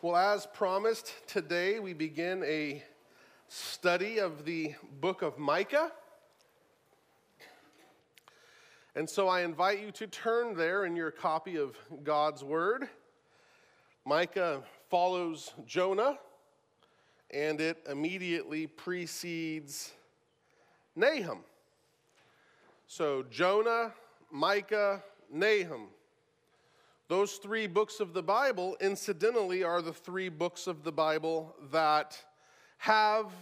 Well, as promised, today we begin a study of the book of Micah. And so I invite you to turn there in your copy of God's Word. Micah follows Jonah, and it immediately precedes Nahum. So Jonah, Micah, Nahum. Those three books of the Bible, incidentally, are the three books of the Bible that have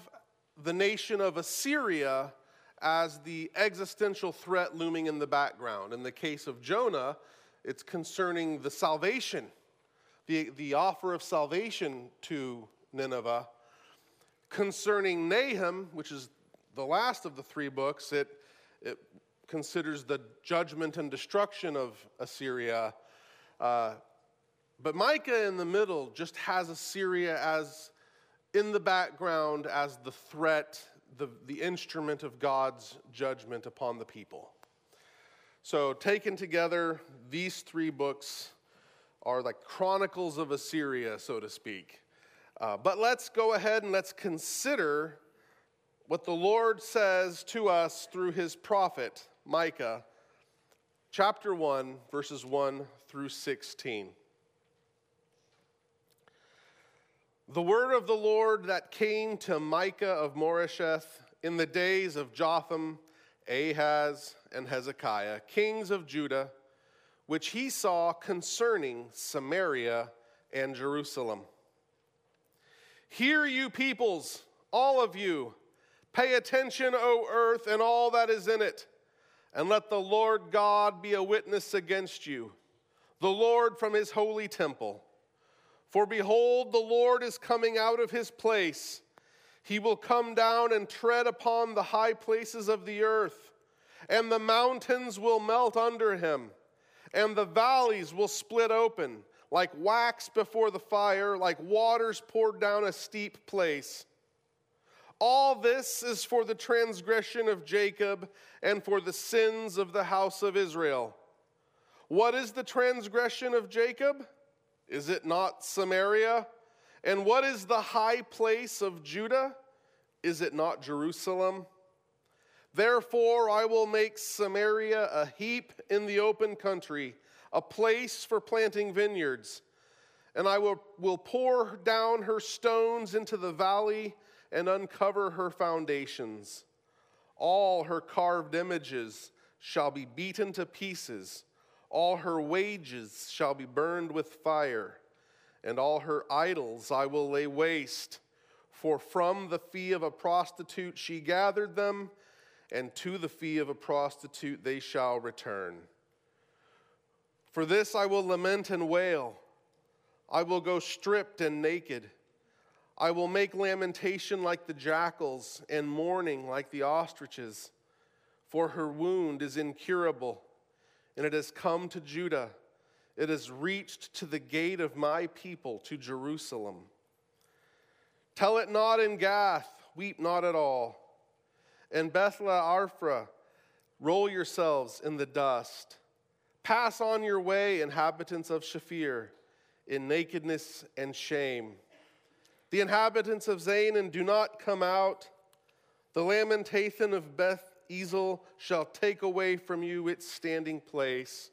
the nation of Assyria as the existential threat looming in the background. In the case of Jonah, it's concerning the salvation, the, the offer of salvation to Nineveh. Concerning Nahum, which is the last of the three books, it, it considers the judgment and destruction of Assyria uh, but Micah in the middle just has Assyria as in the background as the threat, the, the instrument of God's judgment upon the people. So, taken together, these three books are like chronicles of Assyria, so to speak. Uh, but let's go ahead and let's consider what the Lord says to us through his prophet, Micah, chapter 1, verses 1 through 16. The word of the Lord that came to Micah of Moresheth in the days of Jotham, Ahaz, and Hezekiah, kings of Judah, which he saw concerning Samaria and Jerusalem. Hear, you peoples, all of you, pay attention, O earth, and all that is in it, and let the Lord God be a witness against you the Lord from his holy temple. For behold, the Lord is coming out of his place. He will come down and tread upon the high places of the earth, and the mountains will melt under him, and the valleys will split open, like wax before the fire, like waters poured down a steep place. All this is for the transgression of Jacob and for the sins of the house of Israel. What is the transgression of Jacob? Is it not Samaria? And what is the high place of Judah? Is it not Jerusalem? Therefore, I will make Samaria a heap in the open country, a place for planting vineyards. And I will, will pour down her stones into the valley and uncover her foundations. All her carved images shall be beaten to pieces all her wages shall be burned with fire, and all her idols I will lay waste. For from the fee of a prostitute she gathered them, and to the fee of a prostitute they shall return. For this I will lament and wail. I will go stripped and naked. I will make lamentation like the jackals, and mourning like the ostriches. For her wound is incurable and it has come to Judah. It has reached to the gate of my people, to Jerusalem. Tell it not in Gath, weep not at all. In Beth-le-aphrah, roll yourselves in the dust. Pass on your way, inhabitants of Shaphir, in nakedness and shame. The inhabitants of Zain do not come out. The lamentation of Beth Ezel shall take away from you its standing place.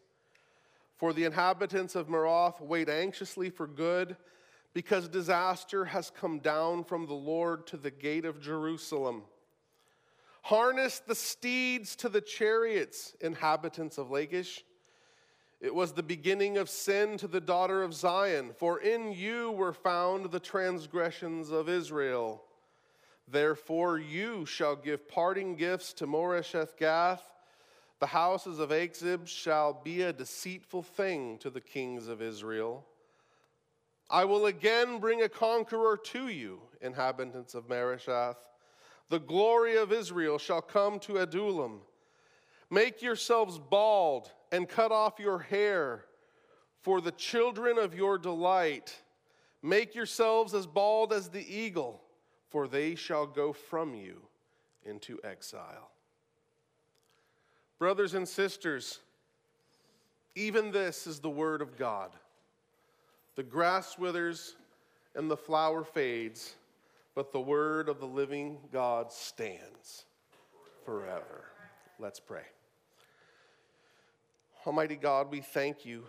For the inhabitants of Maroth wait anxiously for good, because disaster has come down from the Lord to the gate of Jerusalem. Harness the steeds to the chariots, inhabitants of Lachish. It was the beginning of sin to the daughter of Zion, for in you were found the transgressions of Israel. Therefore, you shall give parting gifts to Moresheth Gath. The houses of Achzib shall be a deceitful thing to the kings of Israel. I will again bring a conqueror to you, inhabitants of Maresheth. The glory of Israel shall come to Adullam. Make yourselves bald and cut off your hair for the children of your delight. Make yourselves as bald as the eagle for they shall go from you into exile. Brothers and sisters, even this is the word of God. The grass withers and the flower fades, but the word of the living God stands forever. Let's pray. Almighty God, we thank you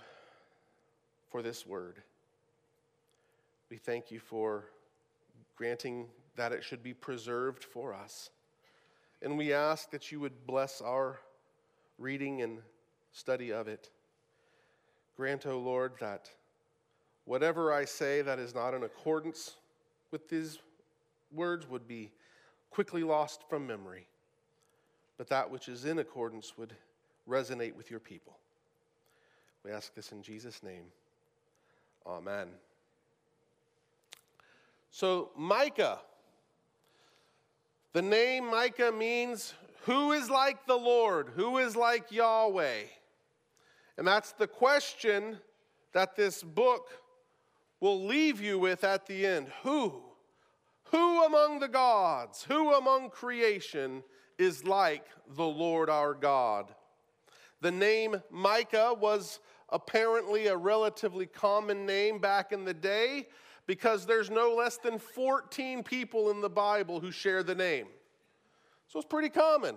for this word. We thank you for granting that it should be preserved for us. And we ask that you would bless our reading and study of it. Grant, O oh Lord, that whatever I say that is not in accordance with these words would be quickly lost from memory, but that which is in accordance would resonate with your people. We ask this in Jesus' name. Amen. So, Micah. The name Micah means who is like the Lord? Who is like Yahweh? And that's the question that this book will leave you with at the end. Who? Who among the gods, who among creation is like the Lord our God? The name Micah was apparently a relatively common name back in the day because there's no less than 14 people in the Bible who share the name. So it's pretty common.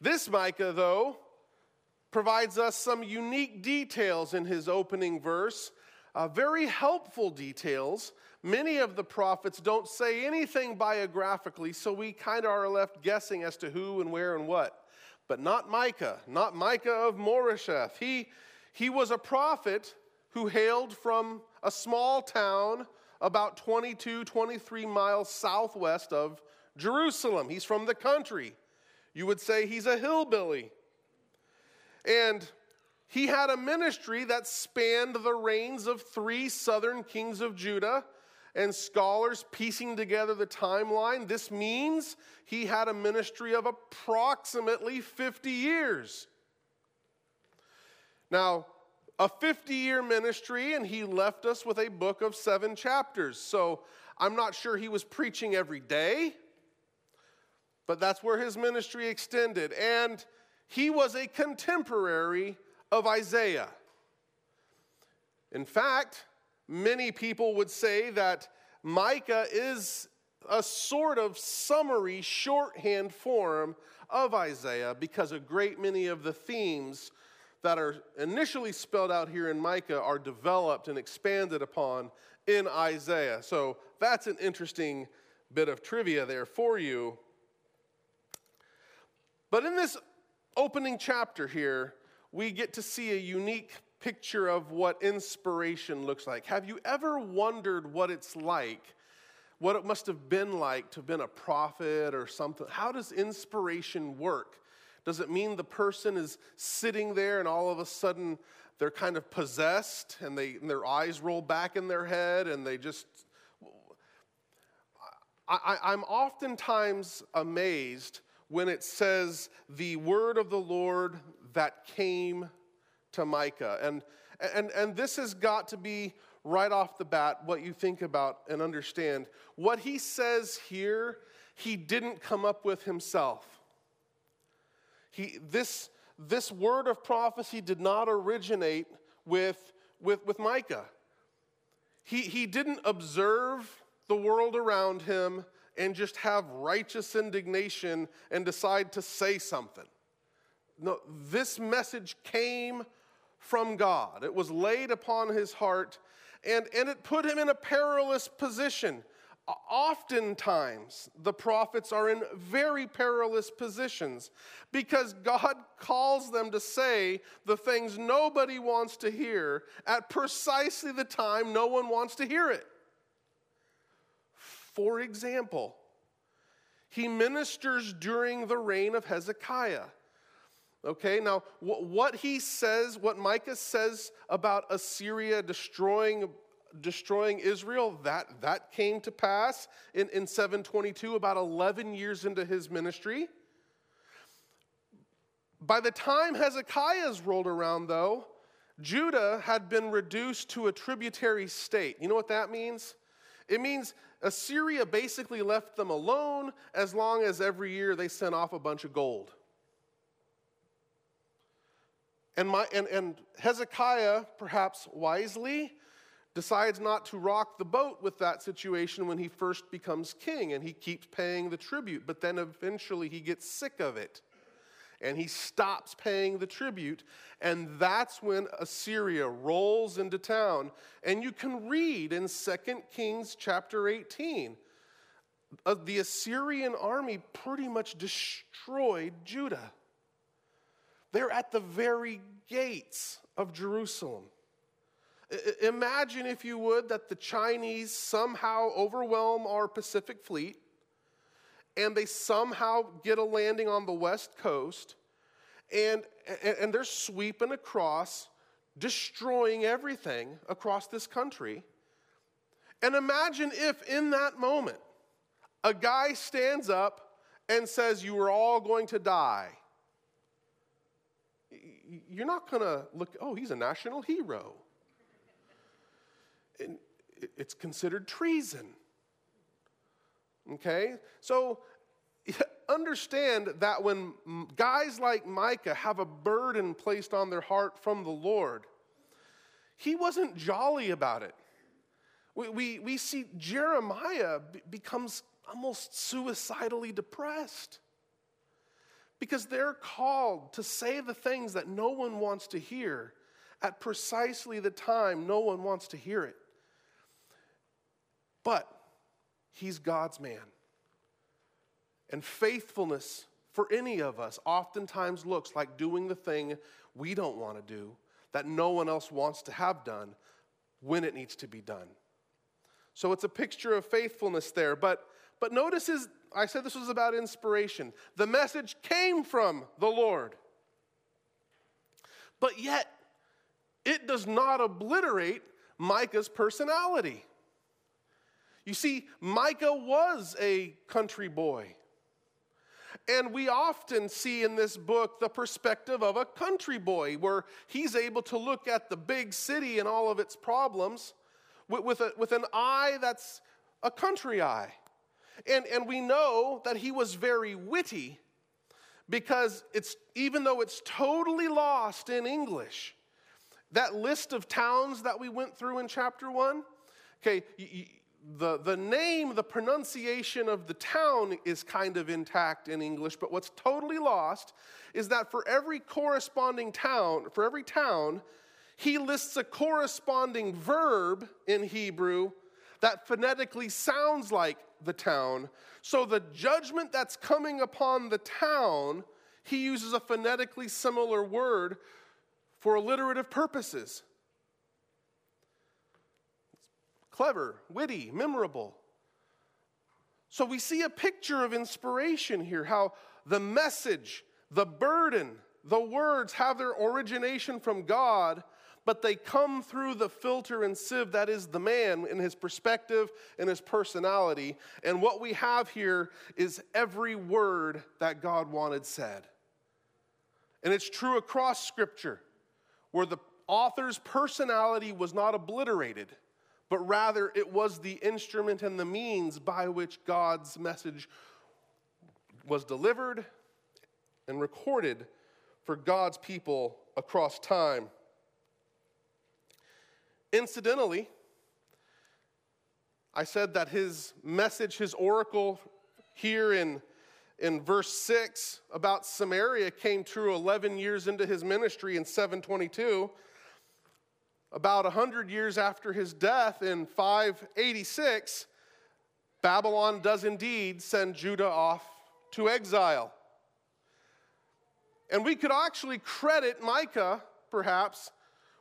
This Micah, though, provides us some unique details in his opening verse, uh, very helpful details. Many of the prophets don't say anything biographically, so we kind of are left guessing as to who and where and what. But not Micah, not Micah of Moresheth. He, he was a prophet who hailed from a small town about 22, 23 miles southwest of Jerusalem. He's from the country. You would say he's a hillbilly. And he had a ministry that spanned the reigns of three southern kings of Judah. And scholars piecing together the timeline, this means he had a ministry of approximately 50 years. Now, a 50 year ministry, and he left us with a book of seven chapters. So I'm not sure he was preaching every day, but that's where his ministry extended. And he was a contemporary of Isaiah. In fact, many people would say that Micah is a sort of summary shorthand form of Isaiah because a great many of the themes that are initially spelled out here in Micah are developed and expanded upon in Isaiah. So that's an interesting bit of trivia there for you. But in this opening chapter here, we get to see a unique picture of what inspiration looks like. Have you ever wondered what it's like, what it must have been like to have been a prophet or something? How does inspiration work? Does it mean the person is sitting there and all of a sudden they're kind of possessed and, they, and their eyes roll back in their head and they just. I, I'm oftentimes amazed when it says the word of the Lord that came to Micah. And, and, and this has got to be right off the bat what you think about and understand. What he says here, he didn't come up with himself. He, this, this word of prophecy did not originate with, with, with Micah. He, he didn't observe the world around him and just have righteous indignation and decide to say something. No, this message came from God. It was laid upon his heart and, and it put him in a perilous position oftentimes the prophets are in very perilous positions because God calls them to say the things nobody wants to hear at precisely the time no one wants to hear it. For example, he ministers during the reign of Hezekiah. Okay, now what he says, what Micah says about Assyria destroying destroying Israel, that, that came to pass in, in 722, about 11 years into his ministry. By the time Hezekiah's rolled around, though, Judah had been reduced to a tributary state. You know what that means? It means Assyria basically left them alone as long as every year they sent off a bunch of gold. And, my, and, and Hezekiah, perhaps wisely, decides not to rock the boat with that situation when he first becomes king and he keeps paying the tribute, but then eventually he gets sick of it and he stops paying the tribute. And that's when Assyria rolls into town. And you can read in 2 Kings chapter 18 uh, the Assyrian army pretty much destroyed Judah. They're at the very gates of Jerusalem. Imagine, if you would, that the Chinese somehow overwhelm our Pacific fleet and they somehow get a landing on the west coast and, and they're sweeping across, destroying everything across this country. And imagine if in that moment a guy stands up and says, You are all going to die. You're not going to look, oh, he's a national hero. It's considered treason. Okay? So understand that when guys like Micah have a burden placed on their heart from the Lord, he wasn't jolly about it. We, we, we see Jeremiah becomes almost suicidally depressed because they're called to say the things that no one wants to hear at precisely the time no one wants to hear it. But he's God's man. And faithfulness for any of us oftentimes looks like doing the thing we don't want to do, that no one else wants to have done, when it needs to be done. So it's a picture of faithfulness there. But, but notice is, I said this was about inspiration. The message came from the Lord. But yet, it does not obliterate Micah's personality. You see, Micah was a country boy. And we often see in this book the perspective of a country boy, where he's able to look at the big city and all of its problems with, with, a, with an eye that's a country eye. And, and we know that he was very witty because it's, even though it's totally lost in English, that list of towns that we went through in chapter one, okay, the, the name, the pronunciation of the town is kind of intact in English, but what's totally lost is that for every corresponding town, for every town, he lists a corresponding verb in Hebrew that phonetically sounds like the town. So the judgment that's coming upon the town, he uses a phonetically similar word for alliterative purposes. Clever, witty, memorable. So we see a picture of inspiration here how the message, the burden, the words have their origination from God, but they come through the filter and sieve that is the man in his perspective and his personality. And what we have here is every word that God wanted said. And it's true across Scripture, where the author's personality was not obliterated but rather it was the instrument and the means by which God's message was delivered and recorded for God's people across time. Incidentally, I said that his message, his oracle here in, in verse 6 about Samaria came true 11 years into his ministry in 722. About 100 years after his death in 586, Babylon does indeed send Judah off to exile. And we could actually credit Micah, perhaps,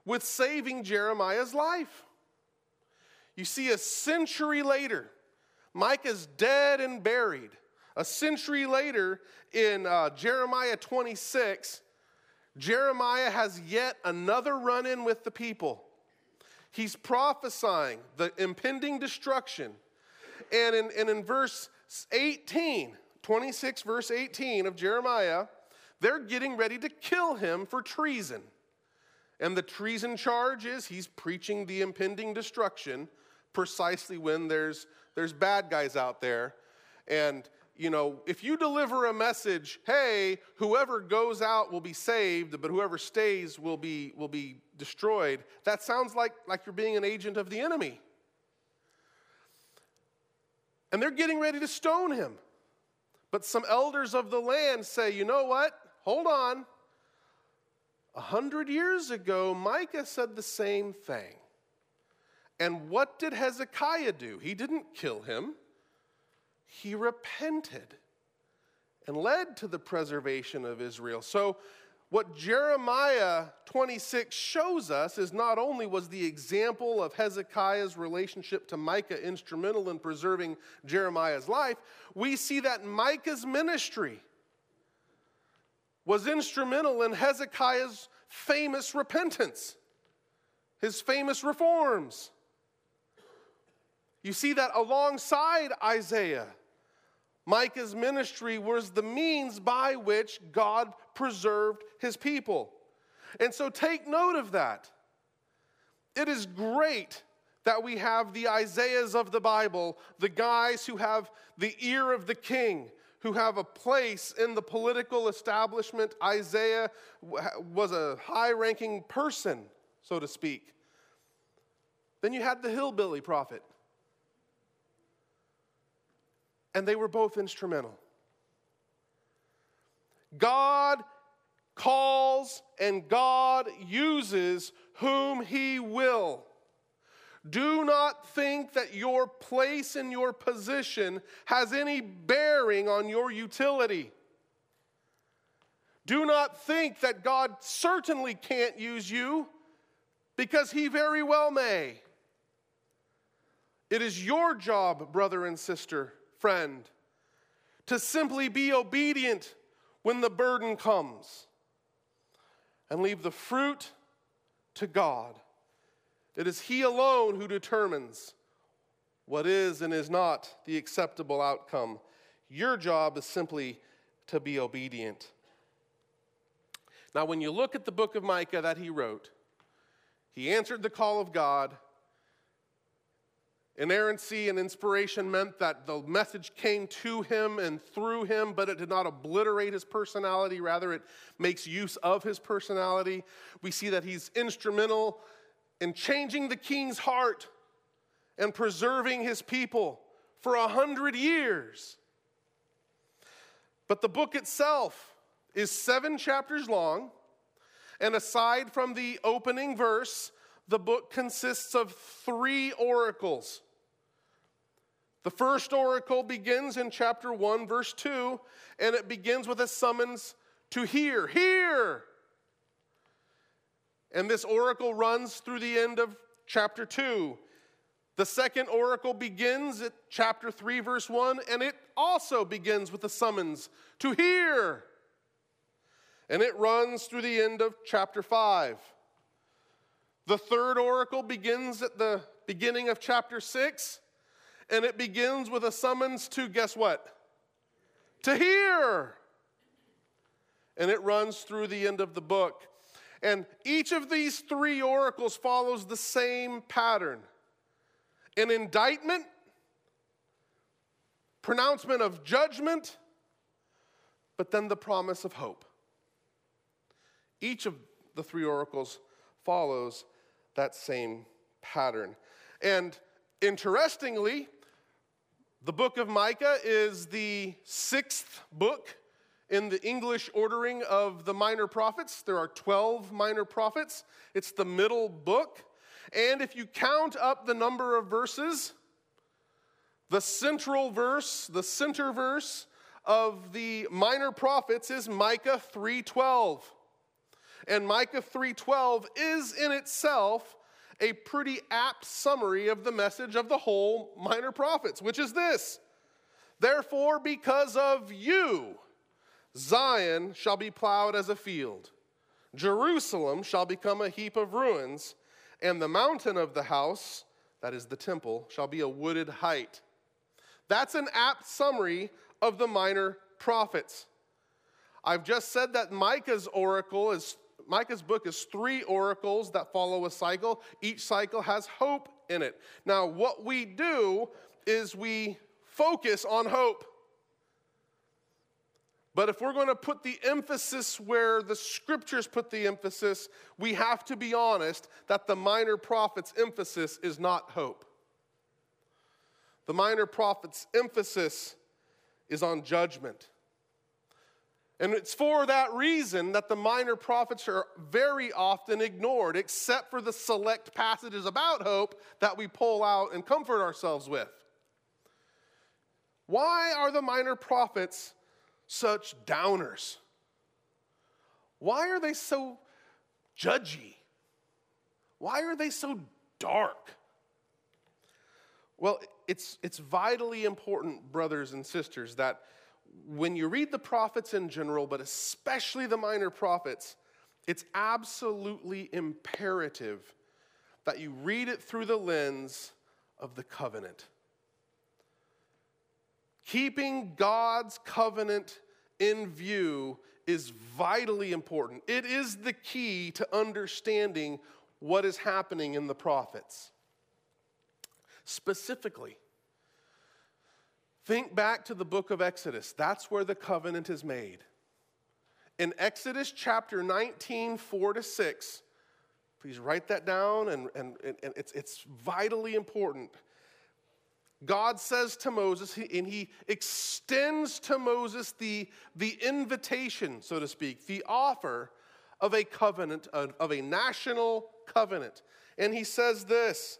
with saving Jeremiah's life. You see, a century later, Micah's dead and buried. A century later, in uh, Jeremiah 26, Jeremiah has yet another run in with the people. He's prophesying the impending destruction. And in, and in verse 18, 26, verse 18 of Jeremiah, they're getting ready to kill him for treason. And the treason charge is he's preaching the impending destruction precisely when there's, there's bad guys out there. And you know, if you deliver a message, hey, whoever goes out will be saved, but whoever stays will be, will be destroyed, that sounds like, like you're being an agent of the enemy. And they're getting ready to stone him. But some elders of the land say, you know what? Hold on. A hundred years ago, Micah said the same thing. And what did Hezekiah do? He didn't kill him, he repented and led to the preservation of Israel. So, what Jeremiah 26 shows us is not only was the example of Hezekiah's relationship to Micah instrumental in preserving Jeremiah's life, we see that Micah's ministry was instrumental in Hezekiah's famous repentance, his famous reforms. You see that alongside Isaiah, Micah's ministry was the means by which God preserved his people. And so take note of that. It is great that we have the Isaiahs of the Bible, the guys who have the ear of the king, who have a place in the political establishment. Isaiah was a high ranking person, so to speak. Then you had the hillbilly prophet and they were both instrumental. God calls and God uses whom He will. Do not think that your place and your position has any bearing on your utility. Do not think that God certainly can't use you because He very well may. It is your job, brother and sister, friend, to simply be obedient when the burden comes and leave the fruit to God. It is He alone who determines what is and is not the acceptable outcome. Your job is simply to be obedient. Now, when you look at the book of Micah that he wrote, he answered the call of God Inerrancy and inspiration meant that the message came to him and through him, but it did not obliterate his personality. Rather, it makes use of his personality. We see that he's instrumental in changing the king's heart and preserving his people for a hundred years. But the book itself is seven chapters long, and aside from the opening verse, the book consists of three oracles. The first oracle begins in chapter 1, verse 2, and it begins with a summons to hear. Hear! And this oracle runs through the end of chapter 2. The second oracle begins at chapter 3, verse 1, and it also begins with a summons to hear. And it runs through the end of chapter 5. The third oracle begins at the beginning of chapter 6 and it begins with a summons to guess what? To hear. And it runs through the end of the book. And each of these three oracles follows the same pattern an indictment, pronouncement of judgment, but then the promise of hope. Each of the three oracles follows that same pattern. And interestingly, the book of Micah is the sixth book in the English ordering of the minor prophets. There are 12 minor prophets, it's the middle book. And if you count up the number of verses, the central verse, the center verse of the minor prophets is Micah 3:12. And Micah 3:12 is in itself a pretty apt summary of the message of the whole minor prophets, which is this Therefore, because of you, Zion shall be plowed as a field, Jerusalem shall become a heap of ruins, and the mountain of the house, that is the temple, shall be a wooded height. That's an apt summary of the minor prophets. I've just said that Micah's oracle is Micah's book is three oracles that follow a cycle. Each cycle has hope in it. Now, what we do is we focus on hope. But if we're going to put the emphasis where the scriptures put the emphasis, we have to be honest that the minor prophet's emphasis is not hope. The minor prophet's emphasis is on judgment. And it's for that reason that the minor prophets are very often ignored, except for the select passages about hope that we pull out and comfort ourselves with. Why are the minor prophets such downers? Why are they so judgy? Why are they so dark? Well, it's, it's vitally important, brothers and sisters, that when you read the prophets in general, but especially the minor prophets, it's absolutely imperative that you read it through the lens of the covenant. Keeping God's covenant in view is vitally important. It is the key to understanding what is happening in the prophets. Specifically, think back to the book of Exodus. That's where the covenant is made. In Exodus chapter 19, 4 to 6, please write that down, and, and, and it's, it's vitally important. God says to Moses, and he extends to Moses the, the invitation, so to speak, the offer of a covenant, of, of a national covenant. And he says this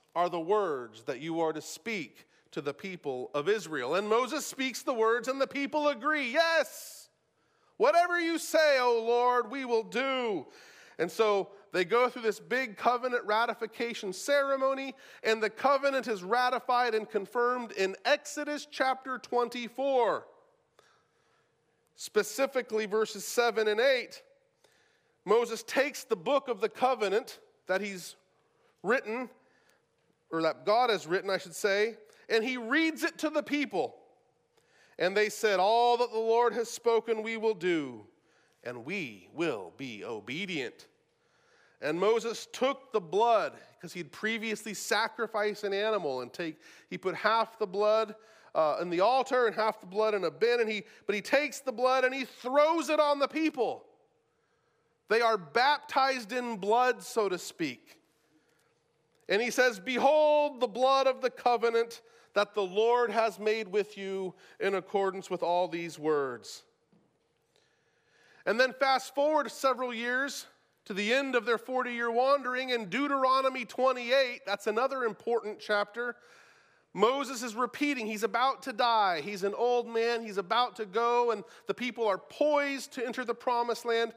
are the words that you are to speak to the people of Israel. And Moses speaks the words, and the people agree Yes, whatever you say, O Lord, we will do. And so they go through this big covenant ratification ceremony, and the covenant is ratified and confirmed in Exodus chapter 24. Specifically, verses 7 and 8. Moses takes the book of the covenant that he's written, or that God has written, I should say, and he reads it to the people. And they said, All that the Lord has spoken, we will do, and we will be obedient. And Moses took the blood, because he'd previously sacrificed an animal, and take, he put half the blood uh, in the altar and half the blood in a bin, and he, but he takes the blood and he throws it on the people. They are baptized in blood, so to speak. And he says, Behold the blood of the covenant that the Lord has made with you in accordance with all these words. And then fast forward several years, to the end of their 40 year wandering in Deuteronomy 28. That's another important chapter. Moses is repeating, he's about to die. He's an old man, he's about to go, and the people are poised to enter the promised land.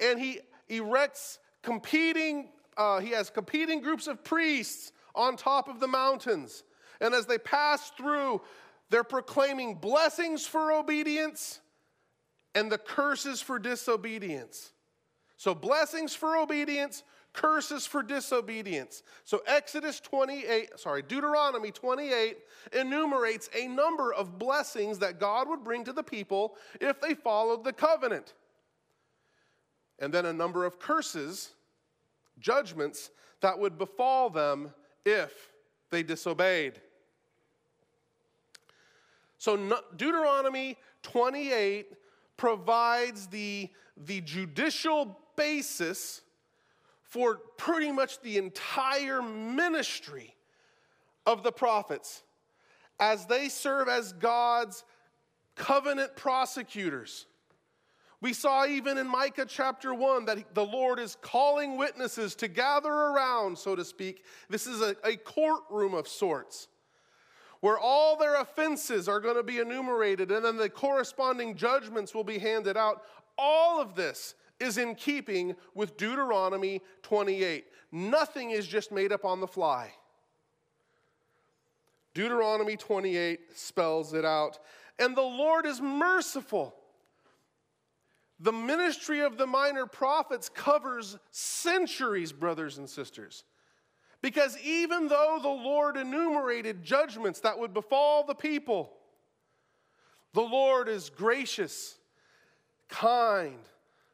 And he erects competing, uh, he has competing groups of priests on top of the mountains. And as they pass through, they're proclaiming blessings for obedience and the curses for disobedience. So, blessings for obedience, curses for disobedience. So, Exodus 28, sorry, Deuteronomy 28 enumerates a number of blessings that God would bring to the people if they followed the covenant. And then a number of curses, judgments that would befall them if they disobeyed. So, Deuteronomy 28 provides the, the judicial basis for pretty much the entire ministry of the prophets as they serve as God's covenant prosecutors. We saw even in Micah chapter 1 that the Lord is calling witnesses to gather around, so to speak. This is a, a courtroom of sorts where all their offenses are going to be enumerated and then the corresponding judgments will be handed out. All of this is in keeping with Deuteronomy 28. Nothing is just made up on the fly. Deuteronomy 28 spells it out. And the Lord is merciful. The ministry of the minor prophets covers centuries, brothers and sisters. Because even though the Lord enumerated judgments that would befall the people, the Lord is gracious, kind,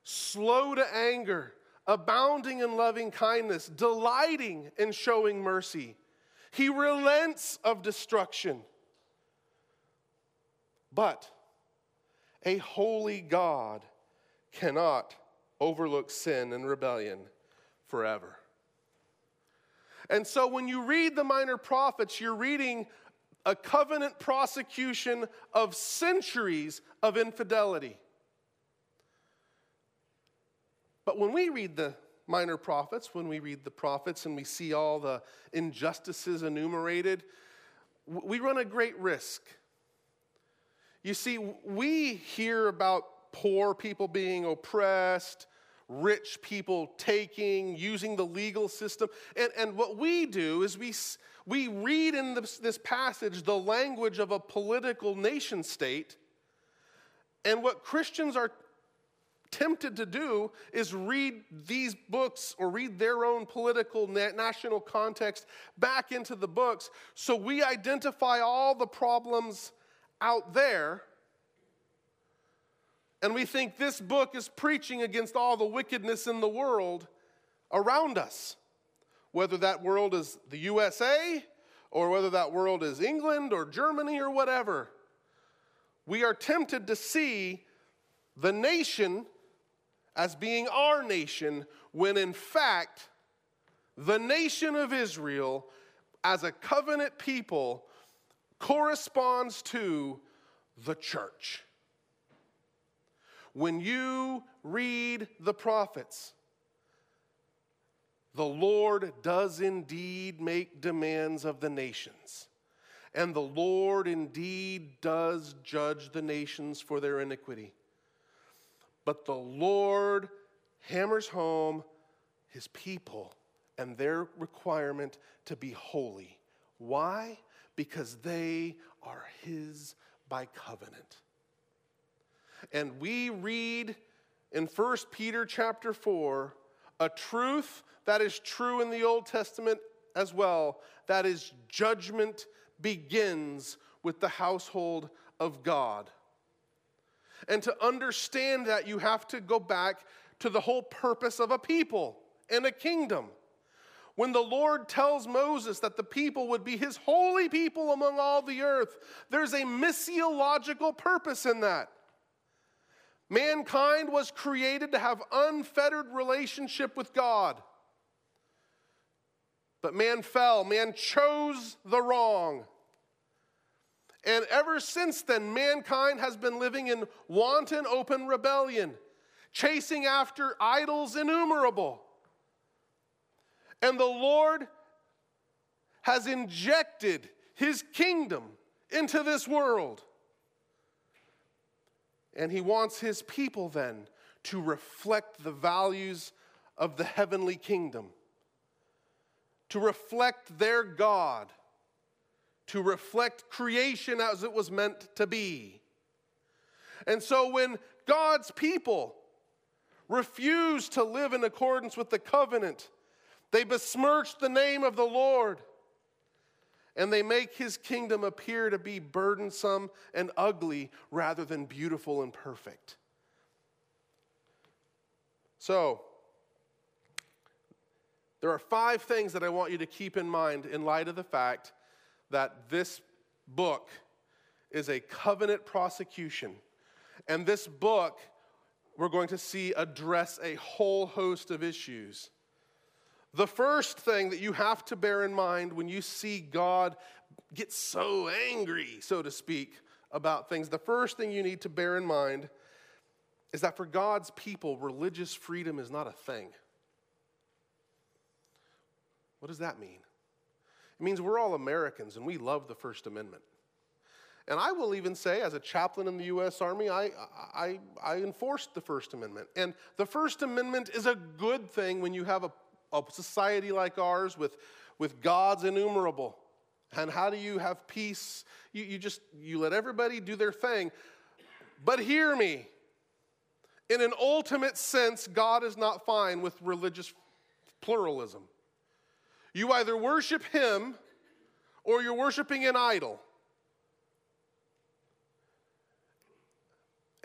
slow to anger, abounding in loving kindness, delighting in showing mercy. He relents of destruction. But a holy God cannot overlook sin and rebellion forever. And so when you read the minor prophets, you're reading a covenant prosecution of centuries of infidelity. But when we read the minor prophets, when we read the prophets and we see all the injustices enumerated, we run a great risk. You see, we hear about poor people being oppressed, rich people taking, using the legal system. And, and what we do is we, we read in this, this passage the language of a political nation state. And what Christians are tempted to do is read these books or read their own political national context back into the books so we identify all the problems out there and we think this book is preaching against all the wickedness in the world around us, whether that world is the USA or whether that world is England or Germany or whatever. We are tempted to see the nation as being our nation when in fact the nation of Israel as a covenant people corresponds to the church. When you read the prophets, the Lord does indeed make demands of the nations. And the Lord indeed does judge the nations for their iniquity. But the Lord hammers home his people and their requirement to be holy. Why? Because they are his by covenant. And we read in 1 Peter chapter 4 a truth that is true in the Old Testament as well that is, judgment begins with the household of God. And to understand that, you have to go back to the whole purpose of a people and a kingdom. When the Lord tells Moses that the people would be his holy people among all the earth, there's a missiological purpose in that. Mankind was created to have unfettered relationship with God. But man fell, man chose the wrong. And ever since then, mankind has been living in wanton open rebellion, chasing after idols innumerable. And the Lord has injected his kingdom into this world. And he wants his people then to reflect the values of the heavenly kingdom, to reflect their God, to reflect creation as it was meant to be. And so when God's people refuse to live in accordance with the covenant, they besmirch the name of the Lord and they make his kingdom appear to be burdensome and ugly rather than beautiful and perfect. So, there are five things that I want you to keep in mind in light of the fact that this book is a covenant prosecution. And this book, we're going to see address a whole host of issues. The first thing that you have to bear in mind when you see God get so angry, so to speak, about things, the first thing you need to bear in mind is that for God's people, religious freedom is not a thing. What does that mean? It means we're all Americans and we love the First Amendment. And I will even say, as a chaplain in the U.S. Army, I, I, I enforced the First Amendment. And the First Amendment is a good thing when you have a a society like ours with, with gods innumerable. And how do you have peace? You, you just you let everybody do their thing. But hear me. In an ultimate sense, God is not fine with religious pluralism. You either worship Him or you're worshiping an idol.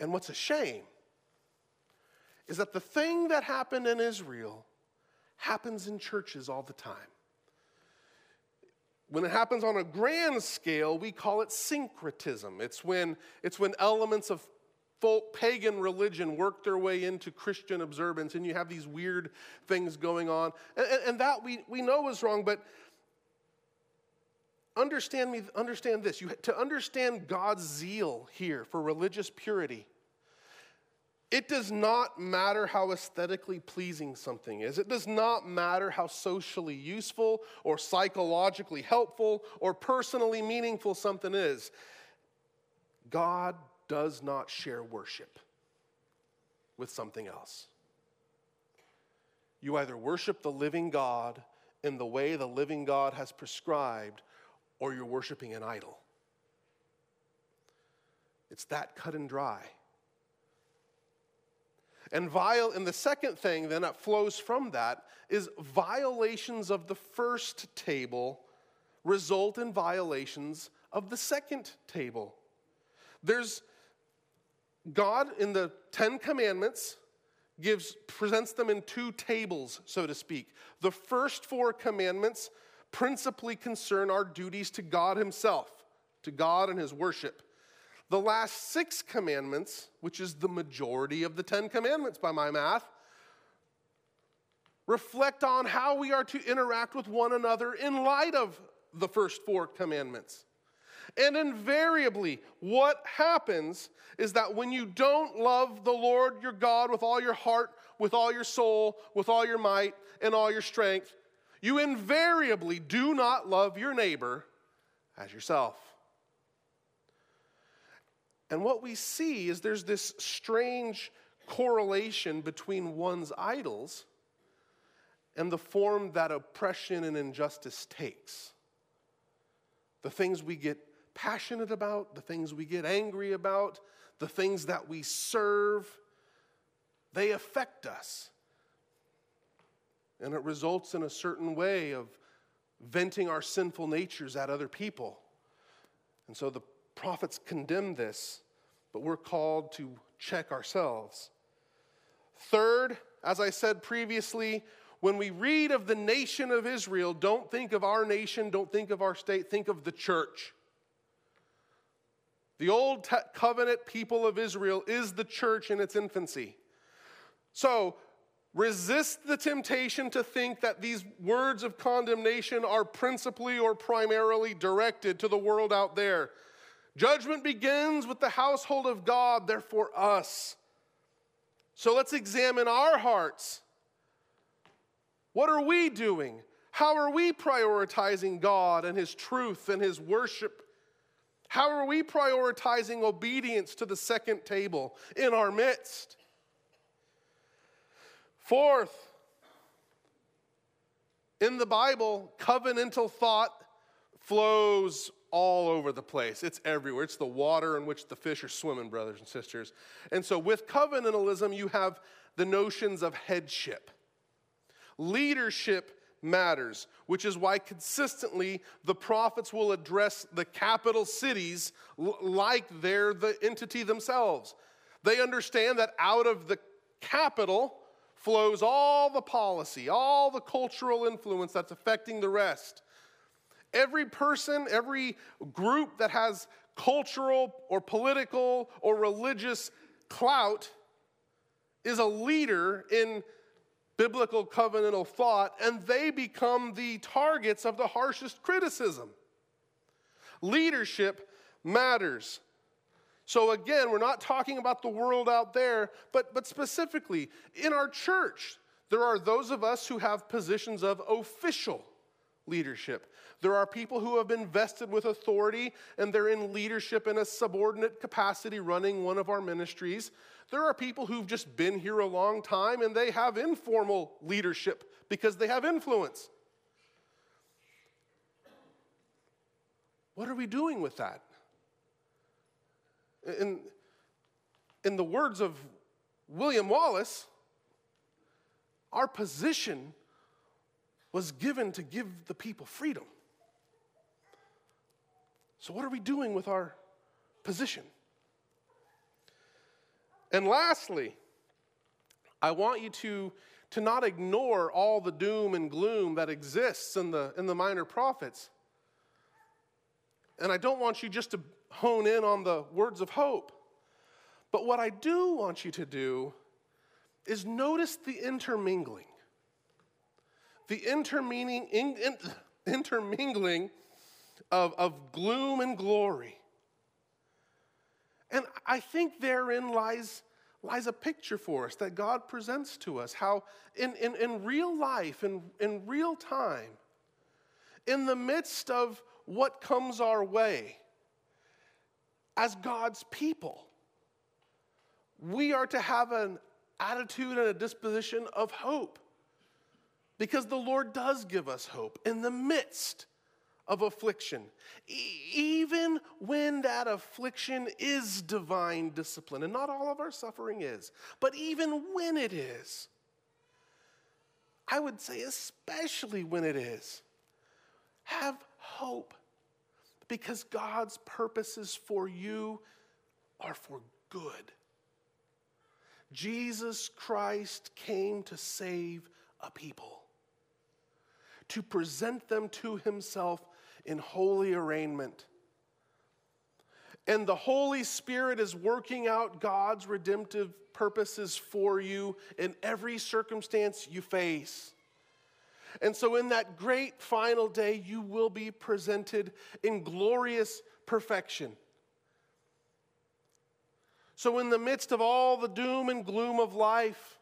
And what's a shame is that the thing that happened in Israel happens in churches all the time. When it happens on a grand scale, we call it syncretism. It's when, it's when elements of folk pagan religion work their way into Christian observance, and you have these weird things going on. And, and that we, we know is wrong, but understand me understand this you, to understand god's zeal here for religious purity it does not matter how aesthetically pleasing something is. It does not matter how socially useful or psychologically helpful or personally meaningful something is. God does not share worship with something else. You either worship the living God in the way the living God has prescribed, or you're worshiping an idol. It's that cut and dry. And viol- and the second thing then that flows from that is violations of the first table result in violations of the second table. There's God in the 10 commandments gives presents them in two tables, so to speak. The first four commandments principally concern our duties to God himself, to God and his worship. The last six commandments, which is the majority of the Ten Commandments by my math, reflect on how we are to interact with one another in light of the first four commandments. And invariably, what happens is that when you don't love the Lord your God with all your heart, with all your soul, with all your might, and all your strength, you invariably do not love your neighbor as yourself. And what we see is there's this strange correlation between one's idols and the form that oppression and injustice takes. The things we get passionate about, the things we get angry about, the things that we serve, they affect us. And it results in a certain way of venting our sinful natures at other people. And so the prophets condemn this, but we're called to check ourselves. Third, as I said previously, when we read of the nation of Israel, don't think of our nation, don't think of our state, think of the church. The old covenant people of Israel is the church in its infancy. So, resist the temptation to think that these words of condemnation are principally or primarily directed to the world out there. Judgment begins with the household of God, therefore, us. So let's examine our hearts. What are we doing? How are we prioritizing God and His truth and His worship? How are we prioritizing obedience to the second table in our midst? Fourth, in the Bible, covenantal thought flows all over the place. It's everywhere. It's the water in which the fish are swimming, brothers and sisters. And so with covenantalism, you have the notions of headship. Leadership matters, which is why consistently the prophets will address the capital cities like they're the entity themselves. They understand that out of the capital flows all the policy, all the cultural influence that's affecting the rest. Every person, every group that has cultural or political or religious clout is a leader in biblical covenantal thought, and they become the targets of the harshest criticism. Leadership matters. So, again, we're not talking about the world out there, but, but specifically in our church, there are those of us who have positions of official leadership. There are people who have been vested with authority and they're in leadership in a subordinate capacity running one of our ministries. There are people who've just been here a long time and they have informal leadership because they have influence. What are we doing with that? In, in the words of William Wallace, our position was given to give the people freedom. So, what are we doing with our position? And lastly, I want you to, to not ignore all the doom and gloom that exists in the, in the minor prophets. And I don't want you just to hone in on the words of hope. But what I do want you to do is notice the intermingling. The intermingling, in, in, intermingling of, of gloom and glory. And I think therein lies, lies a picture for us that God presents to us how, in, in, in real life, in, in real time, in the midst of what comes our way, as God's people, we are to have an attitude and a disposition of hope because the Lord does give us hope in the midst of affliction, even when that affliction is divine discipline. And not all of our suffering is, but even when it is, I would say, especially when it is, have hope because God's purposes for you are for good. Jesus Christ came to save a people, to present them to himself in holy arraignment. And the Holy Spirit is working out God's redemptive purposes for you in every circumstance you face. And so, in that great final day, you will be presented in glorious perfection. So, in the midst of all the doom and gloom of life,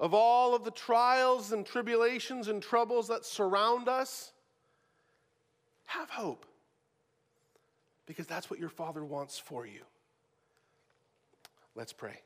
of all of the trials and tribulations and troubles that surround us, have hope. Because that's what your Father wants for you. Let's pray.